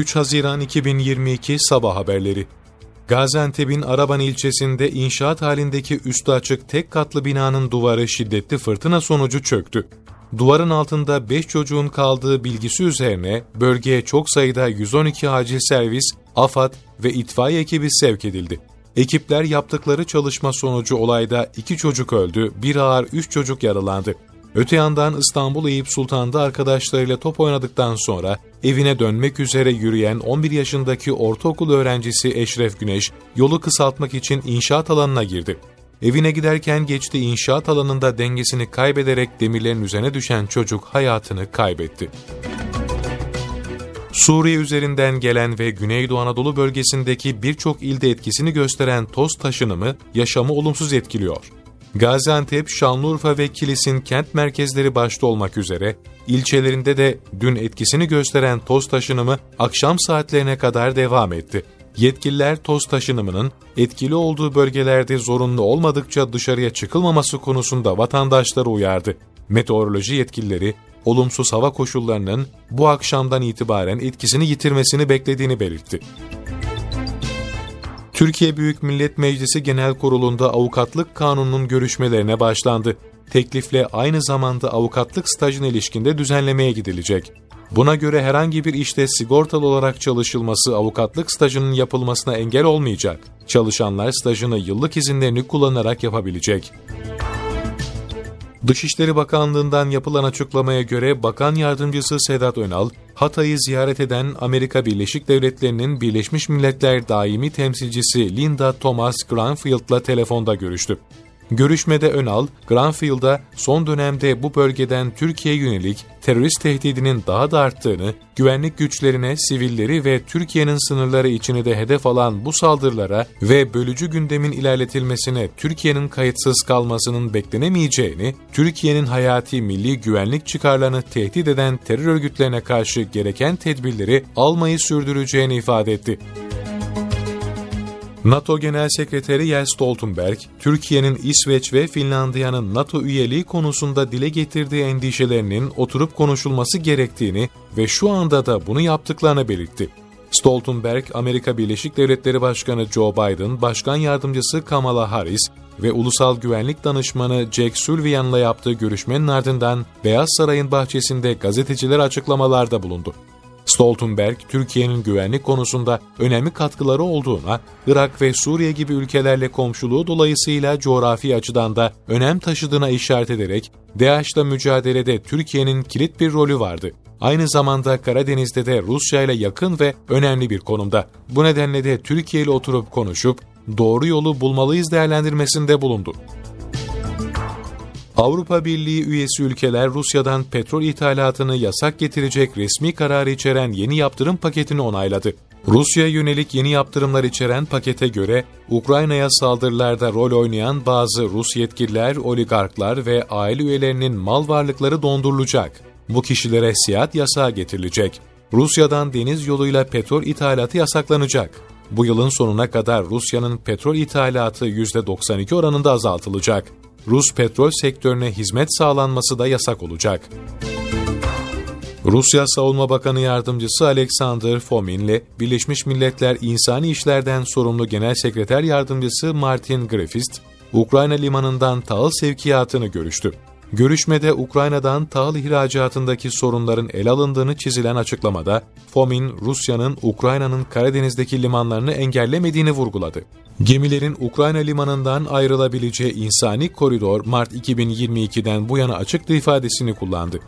3 Haziran 2022 Sabah Haberleri Gaziantep'in Araban ilçesinde inşaat halindeki üstü açık tek katlı binanın duvarı şiddetli fırtına sonucu çöktü. Duvarın altında 5 çocuğun kaldığı bilgisi üzerine bölgeye çok sayıda 112 acil servis, AFAD ve itfaiye ekibi sevk edildi. Ekipler yaptıkları çalışma sonucu olayda 2 çocuk öldü, bir ağır 3 çocuk yaralandı. Öte yandan İstanbul Eyüp Sultan'da arkadaşlarıyla top oynadıktan sonra evine dönmek üzere yürüyen 11 yaşındaki ortaokul öğrencisi Eşref Güneş yolu kısaltmak için inşaat alanına girdi. Evine giderken geçti inşaat alanında dengesini kaybederek demirlerin üzerine düşen çocuk hayatını kaybetti. Suriye üzerinden gelen ve Güneydoğu Anadolu bölgesindeki birçok ilde etkisini gösteren toz taşınımı yaşamı olumsuz etkiliyor. Gaziantep, Şanlıurfa ve Kilis'in kent merkezleri başta olmak üzere ilçelerinde de dün etkisini gösteren toz taşınımı akşam saatlerine kadar devam etti. Yetkililer toz taşınımının etkili olduğu bölgelerde zorunlu olmadıkça dışarıya çıkılmaması konusunda vatandaşları uyardı. Meteoroloji yetkilileri olumsuz hava koşullarının bu akşamdan itibaren etkisini yitirmesini beklediğini belirtti. Türkiye Büyük Millet Meclisi Genel Kurulu'nda avukatlık kanununun görüşmelerine başlandı. Teklifle aynı zamanda avukatlık stajına ilişkinde düzenlemeye gidilecek. Buna göre herhangi bir işte sigortalı olarak çalışılması avukatlık stajının yapılmasına engel olmayacak. Çalışanlar stajını yıllık izinlerini kullanarak yapabilecek. Dışişleri Bakanlığı'ndan yapılan açıklamaya göre Bakan Yardımcısı Sedat Önal, Hatay'ı ziyaret eden Amerika Birleşik Devletleri'nin Birleşmiş Milletler Daimi Temsilcisi Linda Thomas Granfield'la telefonda görüştü. Görüşmede Önal, Granfield'a son dönemde bu bölgeden Türkiye yönelik terörist tehdidinin daha da arttığını, güvenlik güçlerine, sivilleri ve Türkiye'nin sınırları içini de hedef alan bu saldırılara ve bölücü gündemin ilerletilmesine Türkiye'nin kayıtsız kalmasının beklenemeyeceğini, Türkiye'nin hayati milli güvenlik çıkarlarını tehdit eden terör örgütlerine karşı gereken tedbirleri almayı sürdüreceğini ifade etti. NATO Genel Sekreteri Jens Stoltenberg, Türkiye'nin İsveç ve Finlandiya'nın NATO üyeliği konusunda dile getirdiği endişelerinin oturup konuşulması gerektiğini ve şu anda da bunu yaptıklarını belirtti. Stoltenberg, Amerika Birleşik Devletleri Başkanı Joe Biden, Başkan Yardımcısı Kamala Harris ve Ulusal Güvenlik Danışmanı Jack Sullivan'la yaptığı görüşmenin ardından Beyaz Saray'ın bahçesinde gazeteciler açıklamalarda bulundu. Stoltenberg, Türkiye'nin güvenlik konusunda önemli katkıları olduğuna, Irak ve Suriye gibi ülkelerle komşuluğu dolayısıyla coğrafi açıdan da önem taşıdığına işaret ederek, DAEŞ'la mücadelede Türkiye'nin kilit bir rolü vardı. Aynı zamanda Karadeniz'de de Rusya ile yakın ve önemli bir konumda. Bu nedenle de Türkiye ile oturup konuşup doğru yolu bulmalıyız değerlendirmesinde bulundu. Avrupa Birliği üyesi ülkeler Rusya'dan petrol ithalatını yasak getirecek resmi kararı içeren yeni yaptırım paketini onayladı. Rusya yönelik yeni yaptırımlar içeren pakete göre Ukrayna'ya saldırılarda rol oynayan bazı Rus yetkililer, oligarklar ve aile üyelerinin mal varlıkları dondurulacak. Bu kişilere seyahat yasağı getirilecek. Rusya'dan deniz yoluyla petrol ithalatı yasaklanacak. Bu yılın sonuna kadar Rusya'nın petrol ithalatı %92 oranında azaltılacak. Rus petrol sektörüne hizmet sağlanması da yasak olacak. Rusya Savunma Bakanı Yardımcısı Alexander Fomin ile Birleşmiş Milletler İnsani İşlerden Sorumlu Genel Sekreter Yardımcısı Martin Griffiths, Ukrayna limanından tahıl sevkiyatını görüştü. Görüşmede Ukrayna'dan tahıl ihracatındaki sorunların ele alındığını çizilen açıklamada, Fomin, Rusya'nın Ukrayna'nın Karadeniz'deki limanlarını engellemediğini vurguladı. Gemilerin Ukrayna limanından ayrılabileceği insani koridor Mart 2022'den bu yana açıktı ifadesini kullandı.